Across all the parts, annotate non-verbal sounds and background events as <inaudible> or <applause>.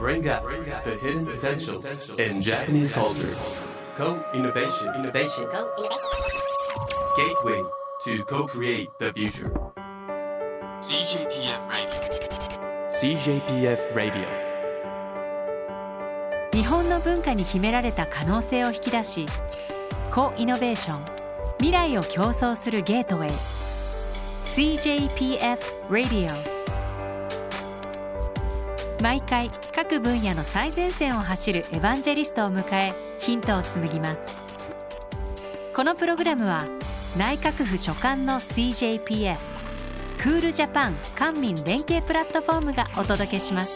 Bring out the hidden potentials in Japanese culture. Co-innovation. Innovation. Gateway to co-create the future. CJPF Radio. CJPF Radio. 日本の文化に秘められた可能性を引き出しコイノベーション未来を競争するゲートウェイ CJPF Radio 毎回各分野の最前線を走るエヴァンジェリストを迎えヒントを紡ぎます。このプログラムは内閣府所管の CJPF クールジャパン官民連携プラットフォームがお届けします。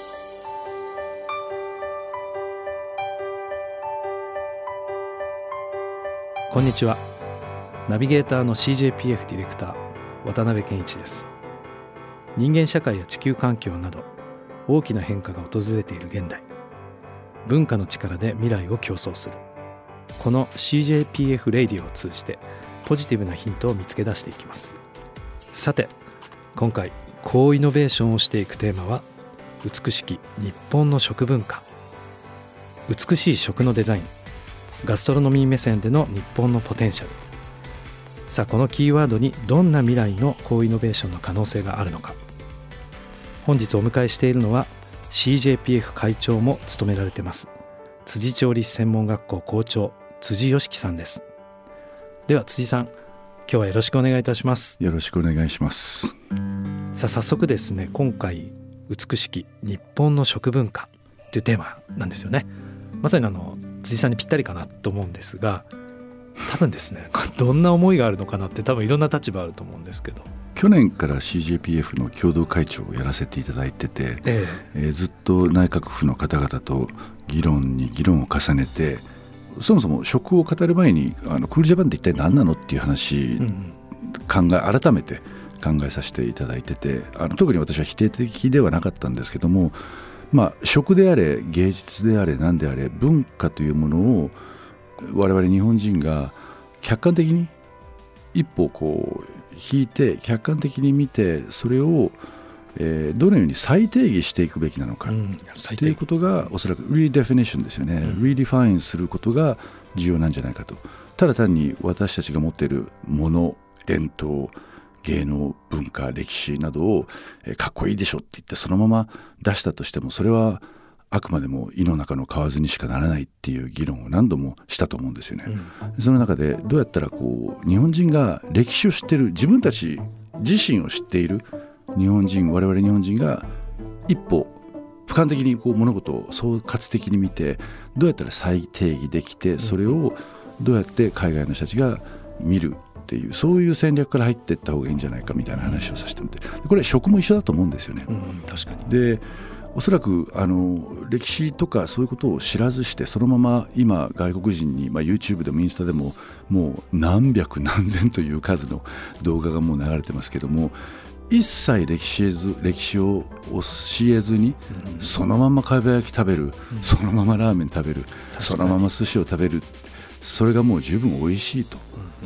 こんにちは。ナビゲーターの CJPF ディレクター渡辺健一です。人間社会や地球環境など大きな変化が訪れている現代。文化の力で未来を競争する。この CJPF レディオを通じてポジティブなヒントを見つけ出していきます。さて今回高イノベーションをしていくテーマは美しき日本の食文化。美しい食のデザイン。ガストロノミー目線での日本のポテンシャル。さあこのキーワードにどんな未来の高イノベーションの可能性があるのか。本日お迎えしているのは CJPF 会長も務められてます。辻調理師専門学校校長辻良樹さんです。では辻さん今日はよろしくお願いいたします。よろしくお願いします。さあ早速ですね今回美しき日本の食文化というテーマなんですよね。まさにあの辻さんにぴったりかなと思うんですが多分ですね <laughs> どんな思いがあるのかなって多分いろんな立場あると思うんですけど去年から CJPF の共同会長をやらせていただいてて、ええ。ー、ずっと内閣府の方々と議論に議論を重ねてそもそも食を語る前にあのクールジャパンって一体何なのっていう話、うん、考え改めて考えさせていただいててあの特に私は否定的ではなかったんですけども、まあ、食であれ芸術であれ何であれ文化というものを我々日本人が客観的に一歩こう引いて客観的に見てそれを、えー、どのように再定義していくべきなのか、うん、ということがおそらく redefinition ですよね、うん、 redefine することが重要なんじゃないかと。ただ単に私たちが持っているもの伝統芸能文化歴史などを、えー、かっこいいでしょって言ってそのまま出したとしてもそれはあくまでも胃の中の蛙にしかならないっていう議論を何度もしたと思うんですよね。うん、その中でどうやったらこう日本人が歴史を知ってる自分たち自身を知っている日本人我々日本人が一歩俯瞰的にこう物事を総括的に見てどうやったら再定義できてそれをどうやって海外の人たちが見るっていうそういう戦略から入っていった方がいいんじゃないかみたいな話をさせてみてこれ食も一緒だと思うんですよね。うん、確かにでおそらくあの歴史とかそういうことを知らずしてそのまま今外国人に、まあ、YouTube でもインスタでももう何百何千という数の動画がもう流れてますけども一切歴史歴史を教えずに、そのままかば焼き食べる、そのままラーメン食べるそのまま寿司を食べるそれがもう十分美味しいと、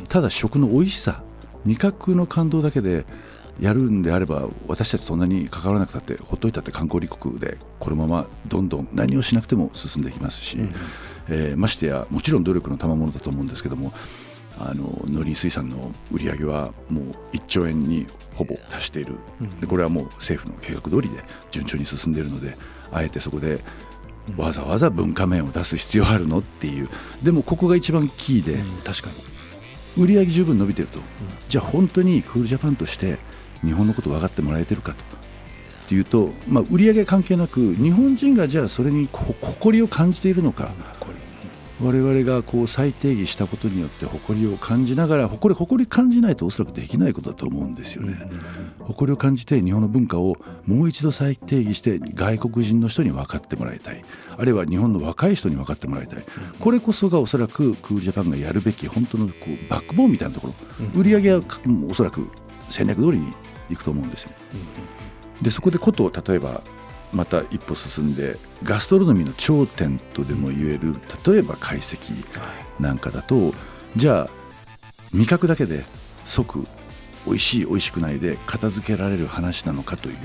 ただ食の美味しさ味覚の感動だけでやるんであれば私たちそんなに関わらなくたってほっといたって観光立国でこのままどんどん何をしなくても進んでいきますし、うん、えー、ましてやもちろん努力の賜物だと思うんですけどもあの農林水産の売り上げはもう1兆円にほぼ達している、うん、でこれはもう政府の計画通りで順調に進んでいるのであえてそこでわざわざ文化面を出す必要あるのっていう。でもここが一番キーで、うん、確かに。売り上げ十分伸びてると、じゃあ本当にクールジャパンとして日本のこと分かってもらえてるかとっていうと、まあ、売上関係なく日本人がじゃあそれに誇りを感じているのか我々がこう再定義したことによって誇りを感じながら誇り誇り感じないとおそらくできないことだと思うんですよね。誇りを感じて日本の文化をもう一度再定義して外国人の人に分かってもらいたい。あるいは日本の若い人に分かってもらいたい。これこそがおそらくクールジャパンがやるべき本当のこうバックボーンみたいなところ。売り上げはおそらく戦略通りにいくと思うんですよ。でそこでことを例えばまた一歩進んでガストロノミーの頂点とでも言える例えば解析なんかだとじゃあ味覚だけで即美味しい美味しくないで片付けられる話なのかという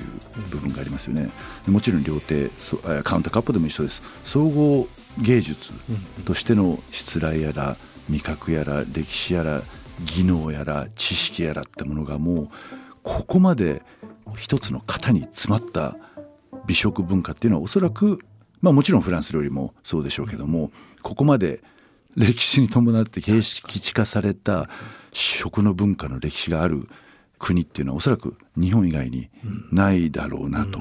部分がありますよね。もちろん料亭カウンターカップでも一緒です総合芸術としての失礼やら味覚やら歴史やら技能やら知識やらってものがもうここまで一つの型に詰まった美食文化っていうのはおそらくまあもちろんフランス料理もそうでしょうけどもここまで歴史に伴って形式地化された食の文化の歴史がある国っていうのはおそらく日本以外にないだろうなと、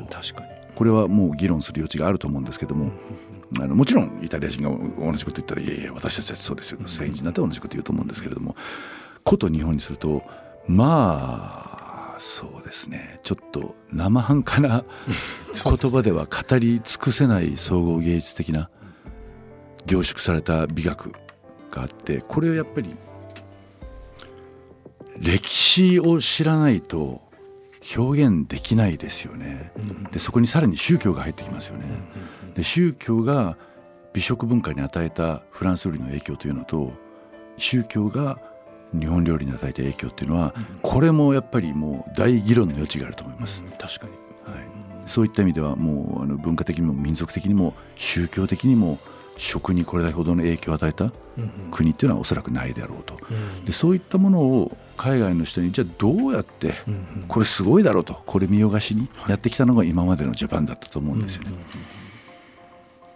これはもう議論する余地があると思うんですけども、あのもちろんイタリア人が同じこと言ったらいやいや私たちはそうですよ。スペイン人だって同じこと言うと思うんですけれどもこと日本にするとまあそうですねちょっと生半可な <laughs> 言葉では語り尽くせない総合芸術的な凝縮された美学があってこれをやっぱり歴史を知らないと表現できないですよね。でそこにさらに宗教が入ってきますよね。で宗教が美食文化に与えたフランス料理の影響というのと宗教が日本料理に与えた影響っていうのは、これもやっぱりもう大議論の余地があると思います。確かに、はい、そういった意味ではもうあの文化的にも民族的にも宗教的にも食にこれだけほどの影響を与えた国っていうのはおそらくないであろうと、でそういったものを海外の人にじゃあどうやってこれすごいだろうとこれ見よがしにやってきたのが今までのジャパンだったと思うんですよね。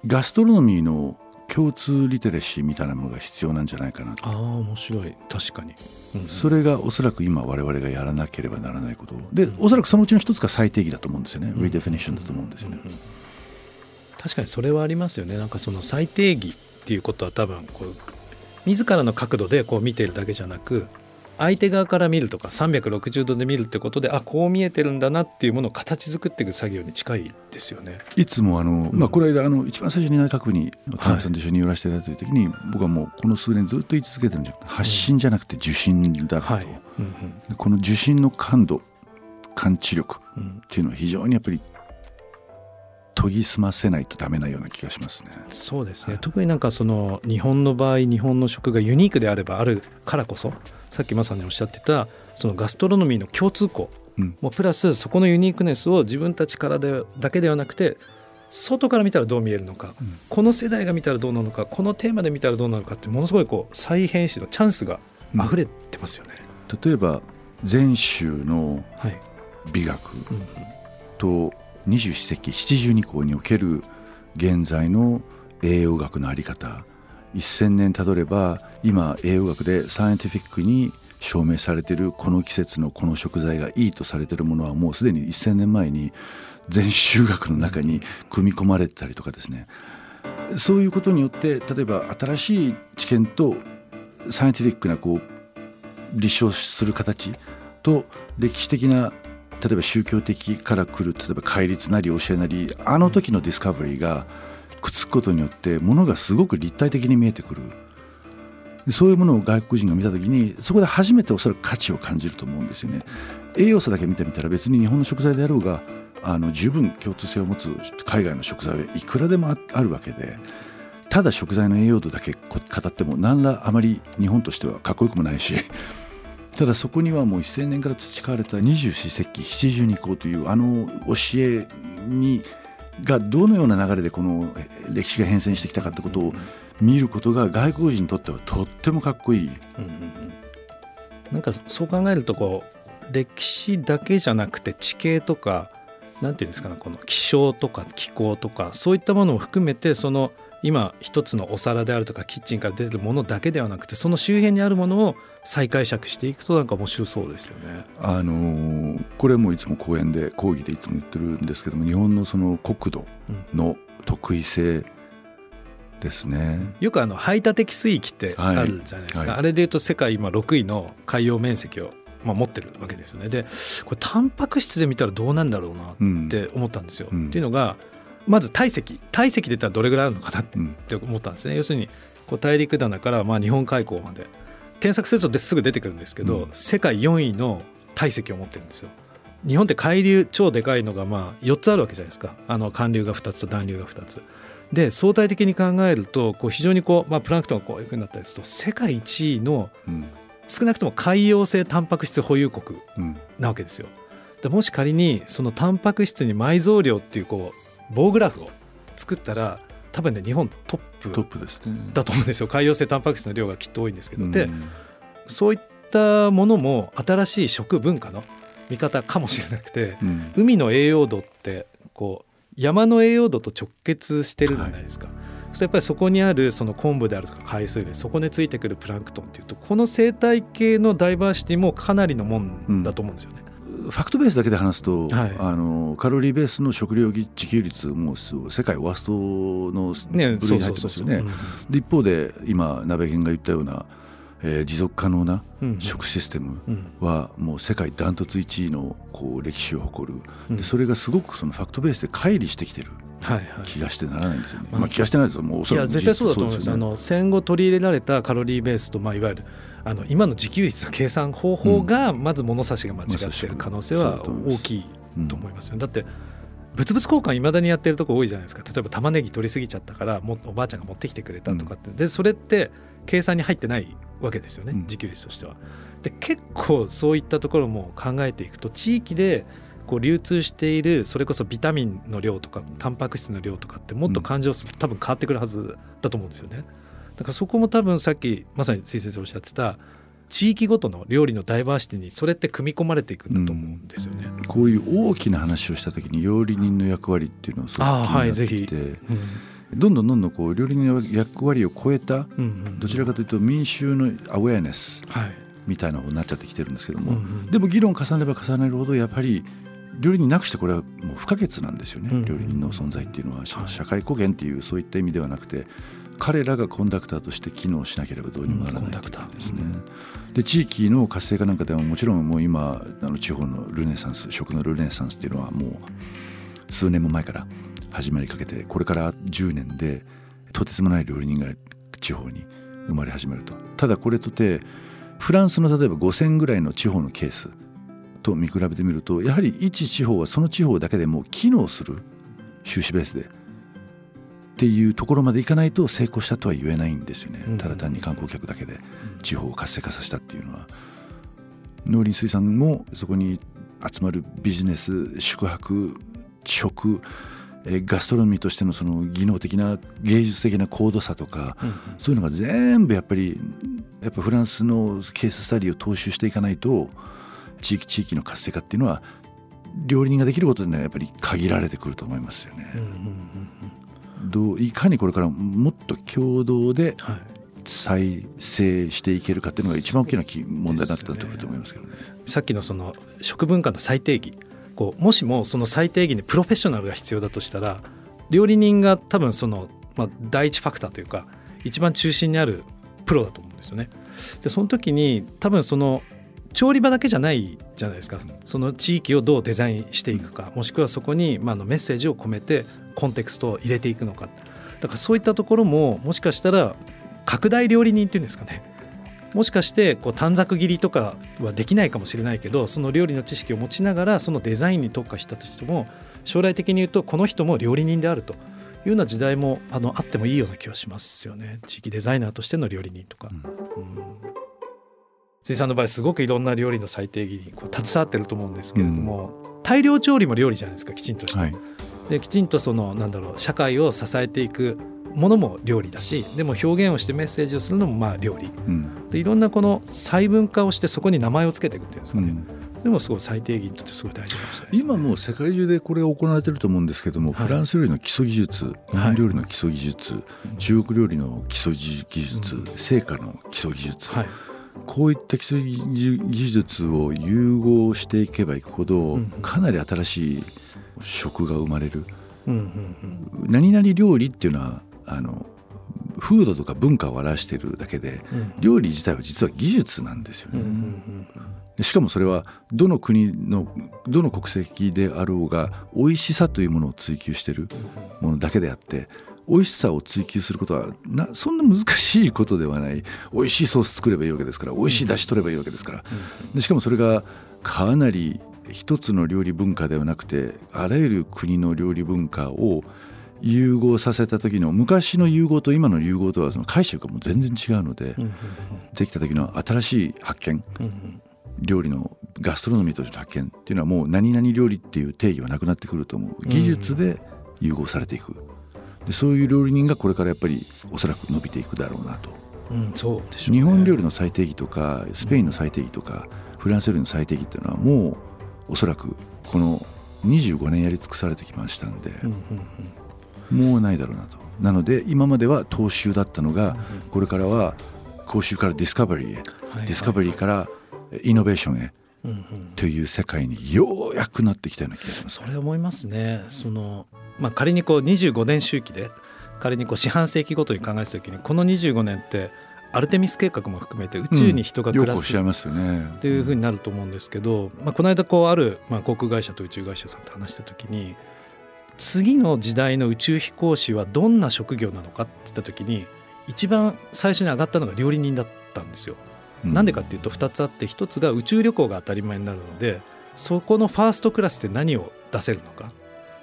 ガストロノミーの共通リテラシーみたいなものが必要なんじゃないかなと。ああ面白い。確かに、うんうん、それがおそらく今我々がやらなければならないこと。でおそらくそのうちの一つが最定義だと思うんですよね、うん、リデフィニッションだと思うんですよね、うんうん、確かにそれはありますよね。なんかその最定義っていうことは多分こう自らの角度でこう見ているだけじゃなく相手側から見るとか360度で見るってことであこう見えてるんだなっていうものを形作っていく作業に近いですよね。いつもあの、まあ、これあの一番最初に内閣府に田中さんと一緒に寄らせていただいた時に、はい、僕はもうこの数年ずっと言い続けてるんじゃなくて発信じゃなくて受信だと、はい。うんうん、この受信の感度感知力っていうのは非常にやっぱり研ぎ澄ませないとダメなような気がしますね。そうですね、はい、特になんかその日本の場合日本の食がユニークであればあるからこそさっきまさにおっしゃってたそのガストロノミーの共通項、うん、もプラスそこのユニークネスを自分たちからでだけではなくて外から見たらどう見えるのか、うん、この世代が見たらどうなのかこのテーマで見たらどうなのかってものすごいこう再編集のチャンスが溢れてますよね。うん、例えば禅宗の美学と二十四節気七十二項における現在の栄養学の在り方。1,000年たどれば今栄養学でサイエンティフィックに証明されているこの季節のこの食材がいいとされているものはもうすでに1,000年前に全宗学の中に組み込まれてたりとかですね。そういうことによって例えば新しい知見とサイエンティフィックなこう立証する形と歴史的な例えば宗教的から来る例えば戒律なり教えなりあの時のディスカバリーがくっつくことによってものがすごく立体的に見えてくる。そういうものを外国人が見た時にそこで初めておそらく価値を感じると思うんですよね。栄養素だけ見てみたら別に日本の食材であろうがあの十分共通性を持つ海外の食材はいくらでもあるわけでただ食材の栄養度だけ語っても何らあまり日本としてはかっこよくもないしただそこにはもう1000年から培われた二十四節気七十二項というあの教えにがどのような流れでこの歴史が変遷してきたかってことを見ることが外国人にとってはとってもかっこいい。うんうんなんかそう考えるとこう歴史だけじゃなくて地形とかなんていうんですかねこの気象とか気候とかそういったものも含めてその今一つのお皿であるとかキッチンから出てるものだけではなくてその周辺にあるものを再解釈していくとなんか面白そうですよね。あのこれもいつも講演で講義でいつも言ってるんですけども日本のその国土の得意性ですね、うん、よくあの排他的水域ってあるじゃないですか、はい。はい、あれでいうと世界今6位の海洋面積をまあ、持ってるわけですよね。でこれタンパク質で見たらどうなんだろうなって思ったんですよ。うん、っていうのがまず体積体積で言ったらどれぐらいあるのかなって思ったんですね、うん、要するにこう大陸棚からまあ日本海溝まで検索するとですぐ出てくるんですけど、うん、世界4位の体積を持ってるんですよ。日本って海流超でかいのがまあ4つあるわけじゃないですかあの寒流が2つと暖流が2つ。で相対的に考えるとこう非常にこう、まあ、プランクトンがこういうふうになったりすると世界1位の少なくとも海洋性タンパク質保有国うんなわけですよ。でもし仮にそのタンパク質に埋蔵量っていうこう棒グラフを作ったら多分ね日本トットッププですね。だと思うんですよ海洋性タンパク質の量がきっと多いんですけど、うんでそういったものも新しい食文化の見方かもしれなくてうん海の栄養度ってこう山の栄養度と直結してるじゃないですか。そうするとやっぱりそこにあるその昆布であるとか海水でそこについてくるプランクトンっていうとこの生態系のダイバーシティもかなりのもんだと思うんですよね。ファクトベースだけで話すと、はいあのカロリーベースの食料自給率もう世界ワーストの部類ね、に入。ってますよね。で一方で今鍋健が言ったような、えー持続可能な食システムうんはもう世界ダントツ1位のこう歴史を誇る、うんでそれがすごくそのファクトベースで乖離してきてる。気がしてならないんですよね。うんまあ気がしてないですよ。もういや絶対そうだと思います。事実あの戦後取り入れられたカロリーベースと、まあ、いわゆるあの今の自給率の計算方法がまず物差しが間違っている可能性は大きいと思いますよ、だって物々交換いまだにやってるとこ多いじゃないですか。例えば玉ねぎ取りすぎちゃったからもおばあちゃんが持ってきてくれたとかって、でそれって計算に入ってないわけですよね、うん。自給率としては。で結構そういったところも考えていくと地域でこう流通しているそれこそビタミンの量とかタンパク質の量とかってもっと勘定すると多分変わってくるはずだと思うんですよね。だからそこも多分さっきまさに水先生おっしゃってた地域ごとの料理のダイバーシティにそれって組み込まれていくんだと思うんですよね。こういう大きな話をした時に料理人の役割っていうのをすごく気になってきて、うん。どんどんどんどんこう料理人の役割を超えたうんうんどちらかというと民衆のアウェアネスはい。みたいな方になっちゃってきてるんですけども、うんうんでも議論を重ねれば重ねるほどやっぱり料理人なくしてこれはもう不可欠なんですよね、うん。うん料理人の存在っていうのは、はい。社会貢献っていうそういった意味ではなくて彼らがコンダクターとして機能しなければどうにもならないですね。で地域の活性化なんかでももちろんもう今あの地方のルネサンス食のルネサンスっていうのはもう数年も前から始まりかけてこれから10年でとてつもない料理人が地方に生まれ始めると。ただこれとてフランスの例えば5,000ぐらいの地方のケースと見比べてみるとやはり一地方はその地方だけでも機能する収支ベースでっていうところまでいかないと成功したとは言えないんですよね、うん。ただ単に観光客だけで地方を活性化させたっていうのは。農林水産もそこに集まるビジネス宿泊食えーガストロノミーとしてのその技能的な芸術的な高度さとかうん。そういうのが全部やっぱりやっぱフランスのケーススタディを踏襲していかないと地域地域の活性化っていうのは料理人ができることでねやっぱり限られてくると思いますよね。うんうんうんうんどういかにこれからもっと共同ではい再生していけるかっていうのが一番大きなき問題だったと思いますけどね。さっきのその食文化の最定義こうもしもその最定義にプロフェッショナルが必要だとしたら料理人が多分その、まあ、第一ファクターというか一番中心にあるプロだと思うんですよね。でその時に多分その調理場だけじゃないじゃないですか。その地域をどうデザインしていくか。もしくはそこにまああのメッセージを込めてコンテクストを入れていくのか。だからそういったところももしかしたら拡大料理人っていうんですかね。もしかしてこう短冊切りとかはできないかもしれないけどその料理の知識を持ちながらそのデザインに特化したとしても将来的に言うとこの人も料理人であるというような時代もあのあってもいいような気はしますよね。地域デザイナーとしての料理人とか。うん辻さんの場合すごくいろんな料理の最低義にこう携わってると思うんですけれども、大量調理も料理じゃないですかきちんとして、はい。できちんとそのなんだろう社会を支えていくものも料理だしでも表現をしてメッセージをするのもまあ料理。うん。でいろんなこの細分化をしてそこに名前をつけていくっていうんですかね、うん。それもすごい最低限にとってすごい大事かもしれないですね、今もう世界中でこれが行われてると思うんですけども、はい。フランス料理の基礎技術日本料理の基礎技術、中国料理の基礎技術、うん。製菓の基礎技術、はいこういった基礎技術を融合していけばいくほど、うんかなり新しい食が生まれる。何々料理っていうのはあの風土とか文化を表しているだけで料理自体は実は技術なんですよね。しかもそれはどの国のどの国籍であろうが美味しさというものを追求しているものだけであって美味しさを追求することはなそんな難しいことではない。美味しいソース作ればいいわけですから美味しい出汁取ればいいわけですから。でしかもそれがかなり一つの料理文化ではなくてあらゆる国の料理文化を融合させた時の昔の融合と今の融合とはその解釈がもう全然違うので、できた時の新しい発見、料理のガストロノミーとしての発見っていうのはもう何々料理っていう定義はなくなってくると思う。技術で融合されていくでそういう料理人がこれからやっぱりおそらく伸びていくだろうなと。うんそうでしょうね。日本料理の再定義とかスペインの再定義とか、フランス料理の再定義っていうのはもうおそらくこの25年やり尽くされてきましたんで、うんうんうん。もうないだろうなと。なので今までは踏襲だったのがこれからは踏襲から discovery へ、はい。 discovery からイノベーションへうんうん。という世界にようやくなってきたような気がします。そ。れ思いますね。その、まあ、仮にこう25年周期で仮にこう四半世紀ごとに考えた時にこの25年ってアルテミス計画も含めて宇宙に人がよ暮らすっ。ていうふうになると思うんですけど、まあ、この間こうある、まあ、航空会社と宇宙会社さんと話した時に次の時代の宇宙飛行士はどんな職業なのかって言った時に一番最初に上がったのが料理人だったんですよ。うなんでかっていうと2つあって1つが宇宙旅行が当たり前になるのでそこのファーストクラスで何を出せるのか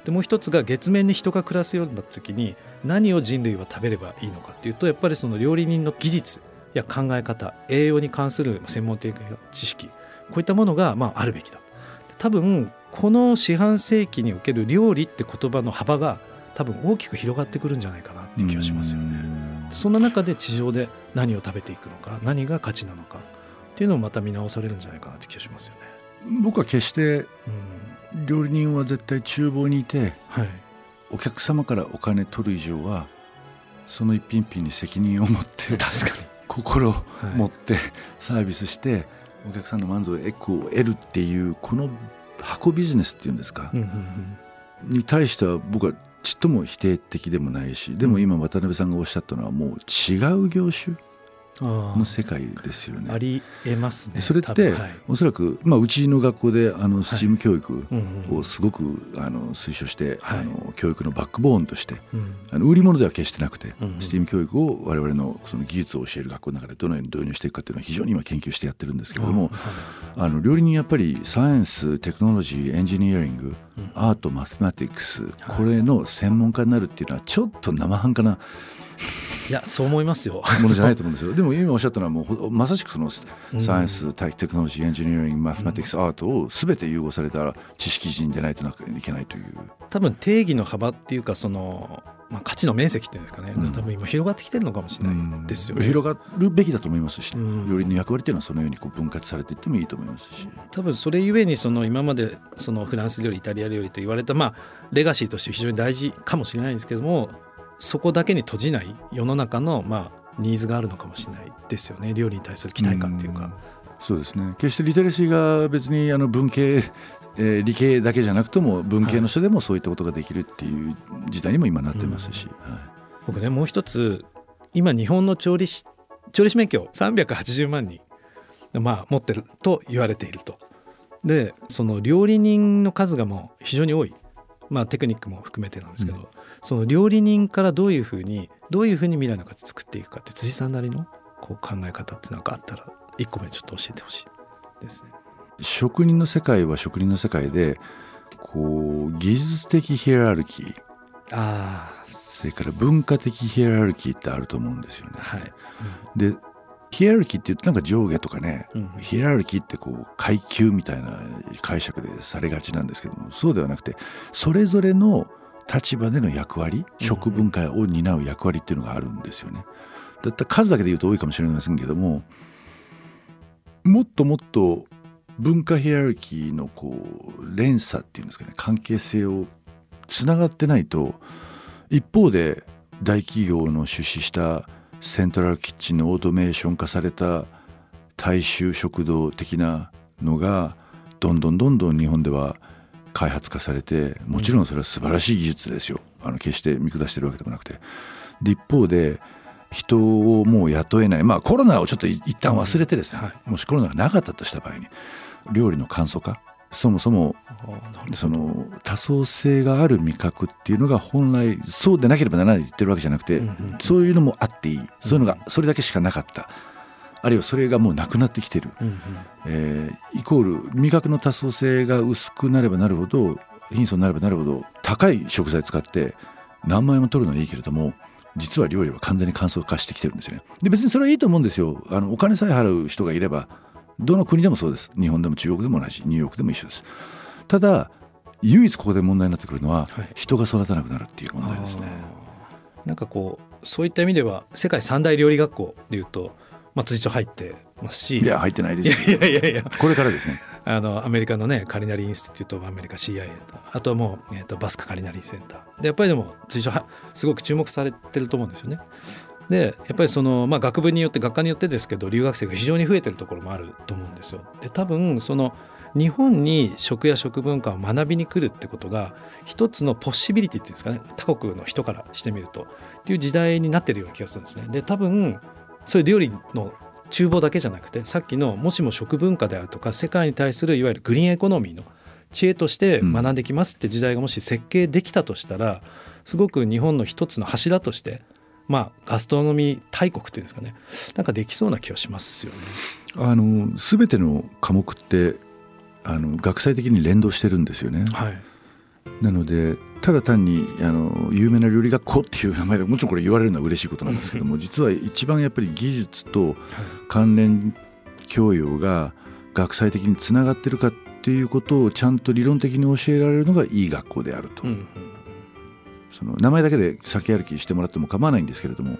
でもう1つが月面に人が暮らすようになった時に何を人類は食べればいいのかっていうとやっぱりその料理人の技術や考え方栄養に関する専門的な知識こういったものがまああるべきだ多分この四半世紀における料理って言葉の幅が多分大きく広がってくるんじゃないかなって気がしますよね。うんそんな中で地上で何を食べていくのか何が価値なのかっていうのをまた見直されるんじゃないかなって気がしますよね。僕は決してうん料理人は絶対厨房にいてはい、お客様からお金取る以上はその一品一品に責任を持って確か <laughs> 心をはい。持ってサービスしてお客さんの満足エコを得るっていうこの箱ビジネスっていうんですか？に、対しては僕はちっとも否定的でもないしでも今渡辺さんがおっしゃったのはもう違う業種の世界ですよね。ありえますね。それってはい。おそらく、まあ、うちの学校であのスチーム教育をすごくあの推奨して、はい。あの教育のバックボーンとしてうん。あの売り物では決してなくて、うんうん。スティーム教育を我々のその技術を教える学校の中でどのように導入していくかっていうのは非常に今研究してやってるんですけれども、はいあの料理人やっぱりサイエンステクノロジーエンジニアリング、うん。アートマスマティクスこれの専門家になるっていうのはちょっと生半可ないやそう思いますよ。ものじゃないと思うんですよでも今おっしゃったのはもうほまさしくそのサうんイエンス、テクノロジーエンジニアリングマスマティクス、アートを全て融合された知識人でないといけないという多分定義の幅っていうかその、まあ、価値の面積っていうんですかね、うん多分今広がってきてるのかもしれないですよね。広がるべきだと思いますし、ねうん料理人の役割っていうのはそのようにこう分割されていってもいいと思いますし。多分それゆえにその今までそのフランス料理イタリア料理と言われたまあレガシーとして非常に大事かもしれないんですけどもそこだけに閉じない世の中のまあニーズがあるのかもしれないですよね。料理に対する期待感っていうか。そうですね。決してリテラシーが別にあの文系、えー理系だけじゃなくとも文系の人でもそういったことができるっていう時代にも今なってますし、はい。僕ねもう一つ今日本の調理師調理師免許380万人、まあ、持ってると言われていると。でその料理人の数がもう非常に多い、まあ、テクニックも含めてなんですけど、うんその料理人からどういうふうにどういうふうに未来の価値作っていくかって辻さんなりのこう考え方って何かあったら一個目ちょっと教えてほしいですね。職人の世界は職人の世界でこう技術的ヒエラルキーああそれから文化的ヒエラルキーってあると思うんですよね。はい、でヒエラルキーって言ってなんか上下とかね、うんヒエラルキーってこう階級みたいな解釈でされがちなんですけどもそうではなくてそれぞれの立場での役割食文化を担う役割っていうのがあるんですよね。だったら数だけで言うと多いかもしれませんけどももっともっと文化ヒエラルキーのこう連鎖っていうんですかね関係性をつながってないと一方で大企業の出資したセントラルキッチンのオートメーション化された大衆食堂的なのがどんどんどんどん日本では開発化されてもちろんそれは素晴らしい技術ですよあの決して見下してるわけでもなくて。で一方で人をもう雇えない。まあコロナをちょっとい一旦忘れてですね、はもしコロナがなかったとした場合に料理の簡素化そもそもその多層性がある味覚っていうのが本来そうでなければならないって言ってるわけじゃなくて、そういうのもあっていい。そういうのがそれだけしかなかった。あるいはそれがもうなくなってきてる、うんうん。えーイコール味覚の多層性が薄くなればなるほど貧相になればなるほど高い食材使って何万円も取るのはいいけれども実は料理は完全に乾燥化してきてるんですよね。で別にそれはいいと思うんですよ。あのお金さえ払う人がいればどの国でもそうです。日本でも中国でも同じ。ニューヨークでも一緒です。ただ唯一ここで問題になってくるのは、はい、人が育たなくなるっていう問題ですね。なんかこうそういった意味では世界三大料理学校でいうと松井町入ってますし。いや入ってないです。いやいやいやこれからですね。あのアメリカのねカリナリーインスティテュート・アメリカ CIA と。あとはもう、えーと、バスカカリナリーセンター。でやっぱりでも随所すごく注目されてると思うんですよね。でやっぱりその、まあ、学部によって学科によってですけど留学生が非常に増えてるところもあると思うんですよ。で多分その日本に食や食文化を学びに来るってことが一つのポッシビリティっていうんですかね他国の人からしてみるとっていう時代になってるような気がするんですね。で多分そういう料理の厨房だけじゃなくてさっきのもしも食文化であるとか世界に対するいわゆるグリーンエコノミーの知恵として学んできますって時代がもし設計できたとしたらすごく日本の一つの柱としてまあガストロノミー大国っていうんですかねなんかできそうな気はしますよね。あの全ての科目ってあの学際的に連動してるんですよね。はいなのでただ単にあの有名な料理学校っていう名前でもちろんこれ言われるのは嬉しいことなんですけども実は一番やっぱり技術と関連教養が学際的につながってるかっていうことをちゃんと理論的に教えられるのがいい学校であると。うんその名前だけで先歩きしてもらっても構わないんですけれども、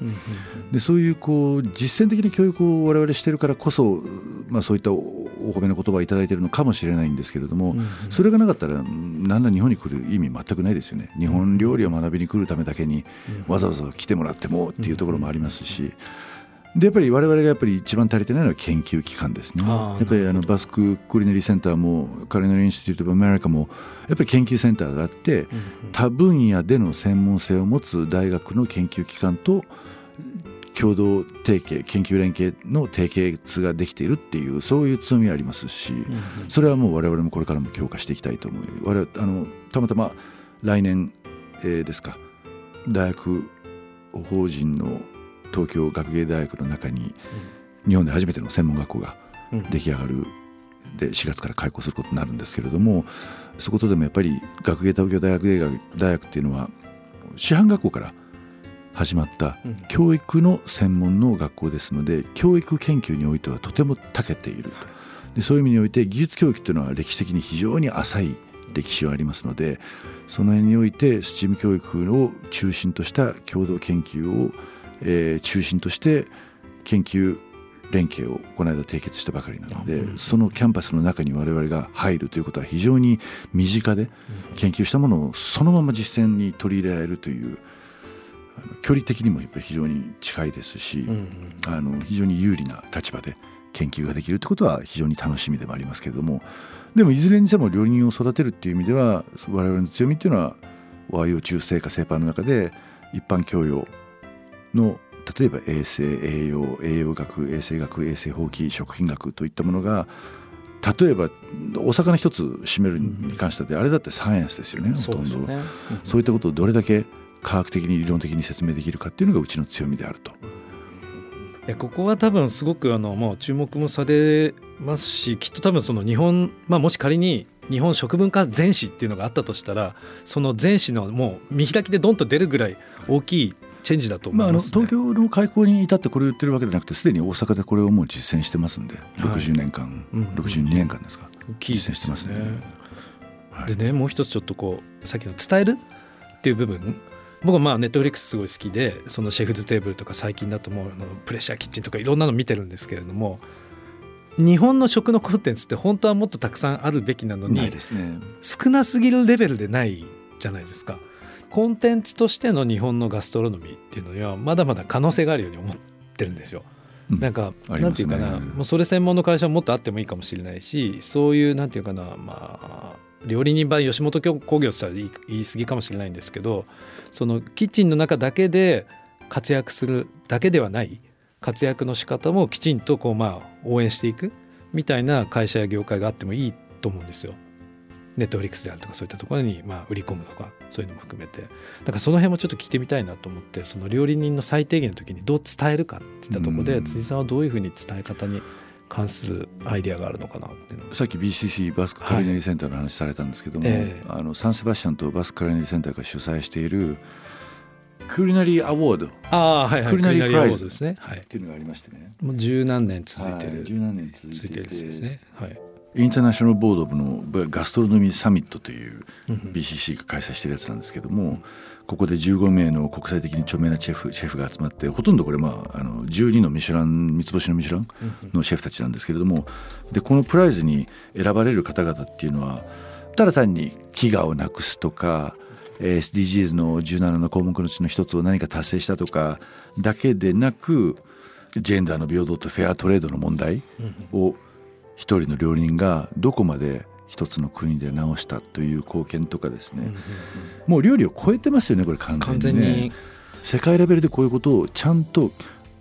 でそういうこう実践的な教育を我々してるからこそ、まあ、そういったお褒めの言葉を頂いてるのかもしれないんですけれども、それがなかったら何ら日本に来る意味全くないですよね日本料理を学びに来るためだけにわざわざ来てもらってもっていうところもありますし。でやっぱり我々がやっぱり一番足りてないのは研究機関ですね。やっぱりあのバスククリネリーセンターもカリナリーインスティテュート・アメリカもやっぱり研究センターがあって多分野での専門性を持つ大学の研究機関と共同提携研究連携の締結ができているっていうそういう強みはありますしそれはもう我々もこれからも強化していきたいと思う我々あのたまたま来年、えー、ですか大学法人の東京学芸大学の中に日本で初めての専門学校が出来上がる、で4月から開校することになるんですけれどもそことでもやっぱり学芸東京大学大学っていうのは師範学校から始まった教育の専門の学校ですので教育研究においてはとても長けていると。でそういう意味において技術教育っていうのは歴史的に非常に浅い歴史がありますのでその辺においてスチーム教育を中心とした共同研究をえー、中心として研究連携をこの間締結したばかりなので、うん、そのキャンパスの中に我々が入るということは非常に身近で研究したものをそのまま実践に取り入れられるという距離的にもやっぱり非常に近いですし、うん、あの非常に有利な立場で研究ができるということは非常に楽しみでもありますけれどもでもいずれにしても料理人を育てるっていう意味では我々の強みっていうのは和洋中製菓製パンの中で一般教養の例えば衛生栄養栄養学衛生学衛生法規食品学といったものが例えばお魚一つ占めるに関してはあれだってサイエンスですよね、ほとんど、ねうん、そういったことをどれだけ科学的に理論的に説明できるかっていうのがうちの強みであると。いやここは多分すごくあのもう注目もされますしきっと多分その日本、まあ、もし仮に日本食文化全史っていうのがあったとしたらその全史のもう見開きでドンと出るぐらい大きいチェンジだと思います、ね、まあ、東京の開港に至ってこれを言ってるわけじゃなくてすでに大阪でこれをもう実践してますんで、はい、60年間、うん、62年間ですか、実践してますね。でねもう一つちょっとこうさっきの伝えるっていう部分。僕はまあネットフリックスすごい好きでそのシェフズテーブルとか最近だともうプレッシャーキッチンとかいろんなの見てるんですけれども日本の食のコンテンツって本当はもっとたくさんあるべきなのに、ね、少なすぎるレベルでないじゃないですか。コンテンツとしての日本のガストロノミーっていうのにはまだまだ可能性があるように思ってるんですよ。うん、なんか、ね、なんていうかなもうそれ専門の会社ももっとあってもいいかもしれないしそういうなんていうかなまあ料理人版吉本興業って言ったら言い過ぎかもしれないんですけどそのキッチンの中だけで活躍するだけではない活躍の仕方もきちんとこうまあ応援していくみたいな会社や業界があってもいいと思うんですよ。ネットフリックスであるとかそういったところにまあ売り込むとかそういうのも含めて。だからその辺もちょっと聞いてみたいなと思ってその料理人の最低限の時にどう伝えるかっていったところで辻さんはどういうふうに伝え方に関するアイデアがあるのかなっていうさっき BCC バスクカリネリセンターの話されたんですけども、はい。えー、あのサンセバスチャンとバスクカリネリセンターが主催しているクリナリーアワード。っああはいはい。クリナリープライズ。ドですね。はい。ていうのがありましてね。もう十何年続いてる、はい十何年続続いてるですね。はいインターナショナルボードオブのガストロノミーサミットという BCC が開催してるやつなんですけども、ここで15名の国際的に著名なシェフシェフが集まってほとんどこれ、まあ、あの12のミシュラン三つ星のミシュランのシェフたちなんですけれどもでこのプライズに選ばれる方々っていうのはただ単に飢餓をなくすとか SDGs の17の項目のうちの一つを何か達成したとかだけでなくジェンダーの平等とフェアトレードの問題を一人の料理人がどこまで一つの国で直したという貢献とかですね、もう料理を超えてますよねこれ完全完に。ね全に。世界レベルでこういうことをちゃんと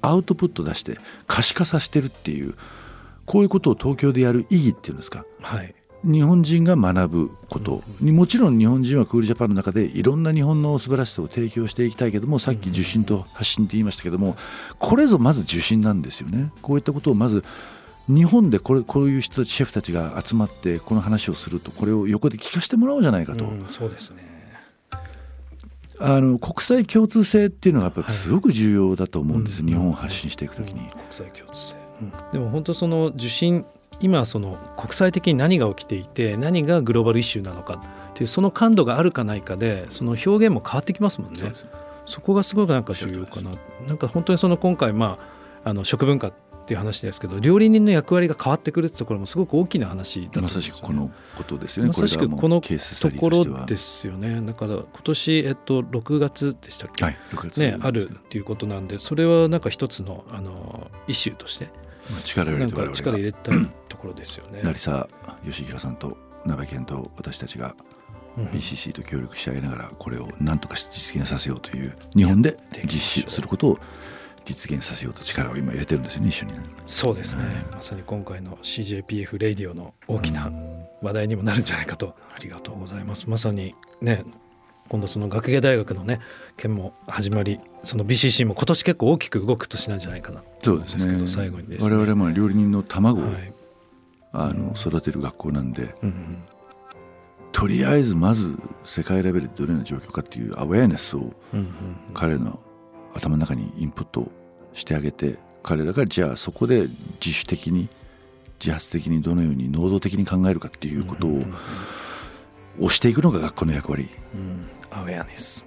アウトプット出して可視化させてるっていうこういうことを東京でやる意義っていうんですか。はい。日本人が学ぶこと。にもちろん日本人はクールジャパンの中でいろんな日本の素晴らしさを提供していきたいけどもさっき受信と発信って言いましたけどもこれぞまず受信なんですよね。こういったことをまず日本でこれこういう人たちシェフたちが集まってこの話をするとこれを横で聞かせてもらおうじゃないかと、うんそうですね。あの国際共通性っていうのがやっぱはい。りすごく重要だと思うんです、うん日本を発信していくときに。国際共通性、でも本当その受信今その国際的に何が起きていて何がグローバルイシューなのかっていうその感度があるかないかでその表現も変わってきますもんね。そこがすごくなんか重要かな。なんか本当にその今回まああの食文化っていう話ですけど料理人の役割が変わってくるってところもすごく大きな話だと思まさしくこのことですよね。まさしくこのケーススタところですよね。だから今年えっと6月でしたっけ、はい、6月ね、あるっていうことなんでそれはなんか一つのあのイシューとしてまあ力を入れ力入れたいところですよね。<clears throat> 成沢義弘さんと鍋健と私たちがうん。BCC と協力してあげながらこれを何とか実現させようという日本で実施することを実現させようと力を今入れてるんですよね一緒に。そうですね、まさに今回の CJPF レディオの大きな話題にもなるんじゃないかと、ありがとうございます。まさにね今度その学芸大学のね件も始まりその BCC も今年結構大きく動く年なんじゃないかな。そうですね。最後にですね。我々も料理人の卵を、はい。あの育てる学校なんでうんうん。とりあえずまず世界レベルでどのような状況かっていうアウェアネスを彼の頭の中にインプットしてあげて彼らがじゃあそこで自主的に自発的にどのように能動的に考えるかっていうことを押していくのが学校の役割。うん。アウェアネス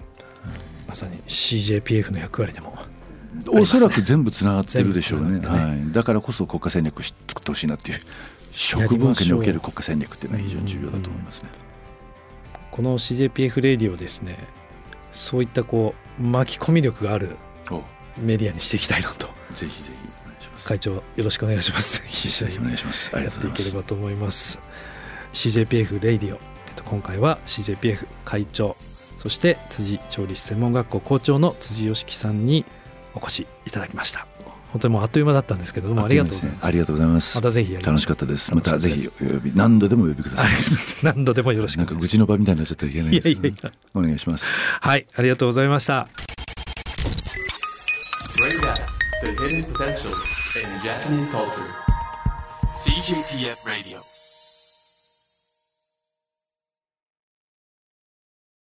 まさに CJPF の役割でも。おそらく全部つながってるでしょうね。全部繋がってはい、だからこそ国家戦略し作ってほしいなっていう食文化における国家戦略っていうのは非常に重要だと思いますね。この CJPF レディオですねそういったこう巻き込み力があるお。メディアにしていきたいなと。ぜひぜひお願いします。会長よろしくお願いします。ぜひお願いします。<laughs> ありがとうございます。ばと思います。CJPF レディオ、えっと、今回は CJPF 会長。そして辻調理師専門学校校長の辻義樹さんにお越しいただきました本当にもうあっという間だったんですけれどもありがとうございます。ありがとうございます。またぜひ楽しかったです。またぜひお呼び何度でもお呼びください。<laughs> 何度でもよろしくなんか愚痴の場みたいになっちゃったらいけないいですけどやいやいや。お願いします。はいありがとうございました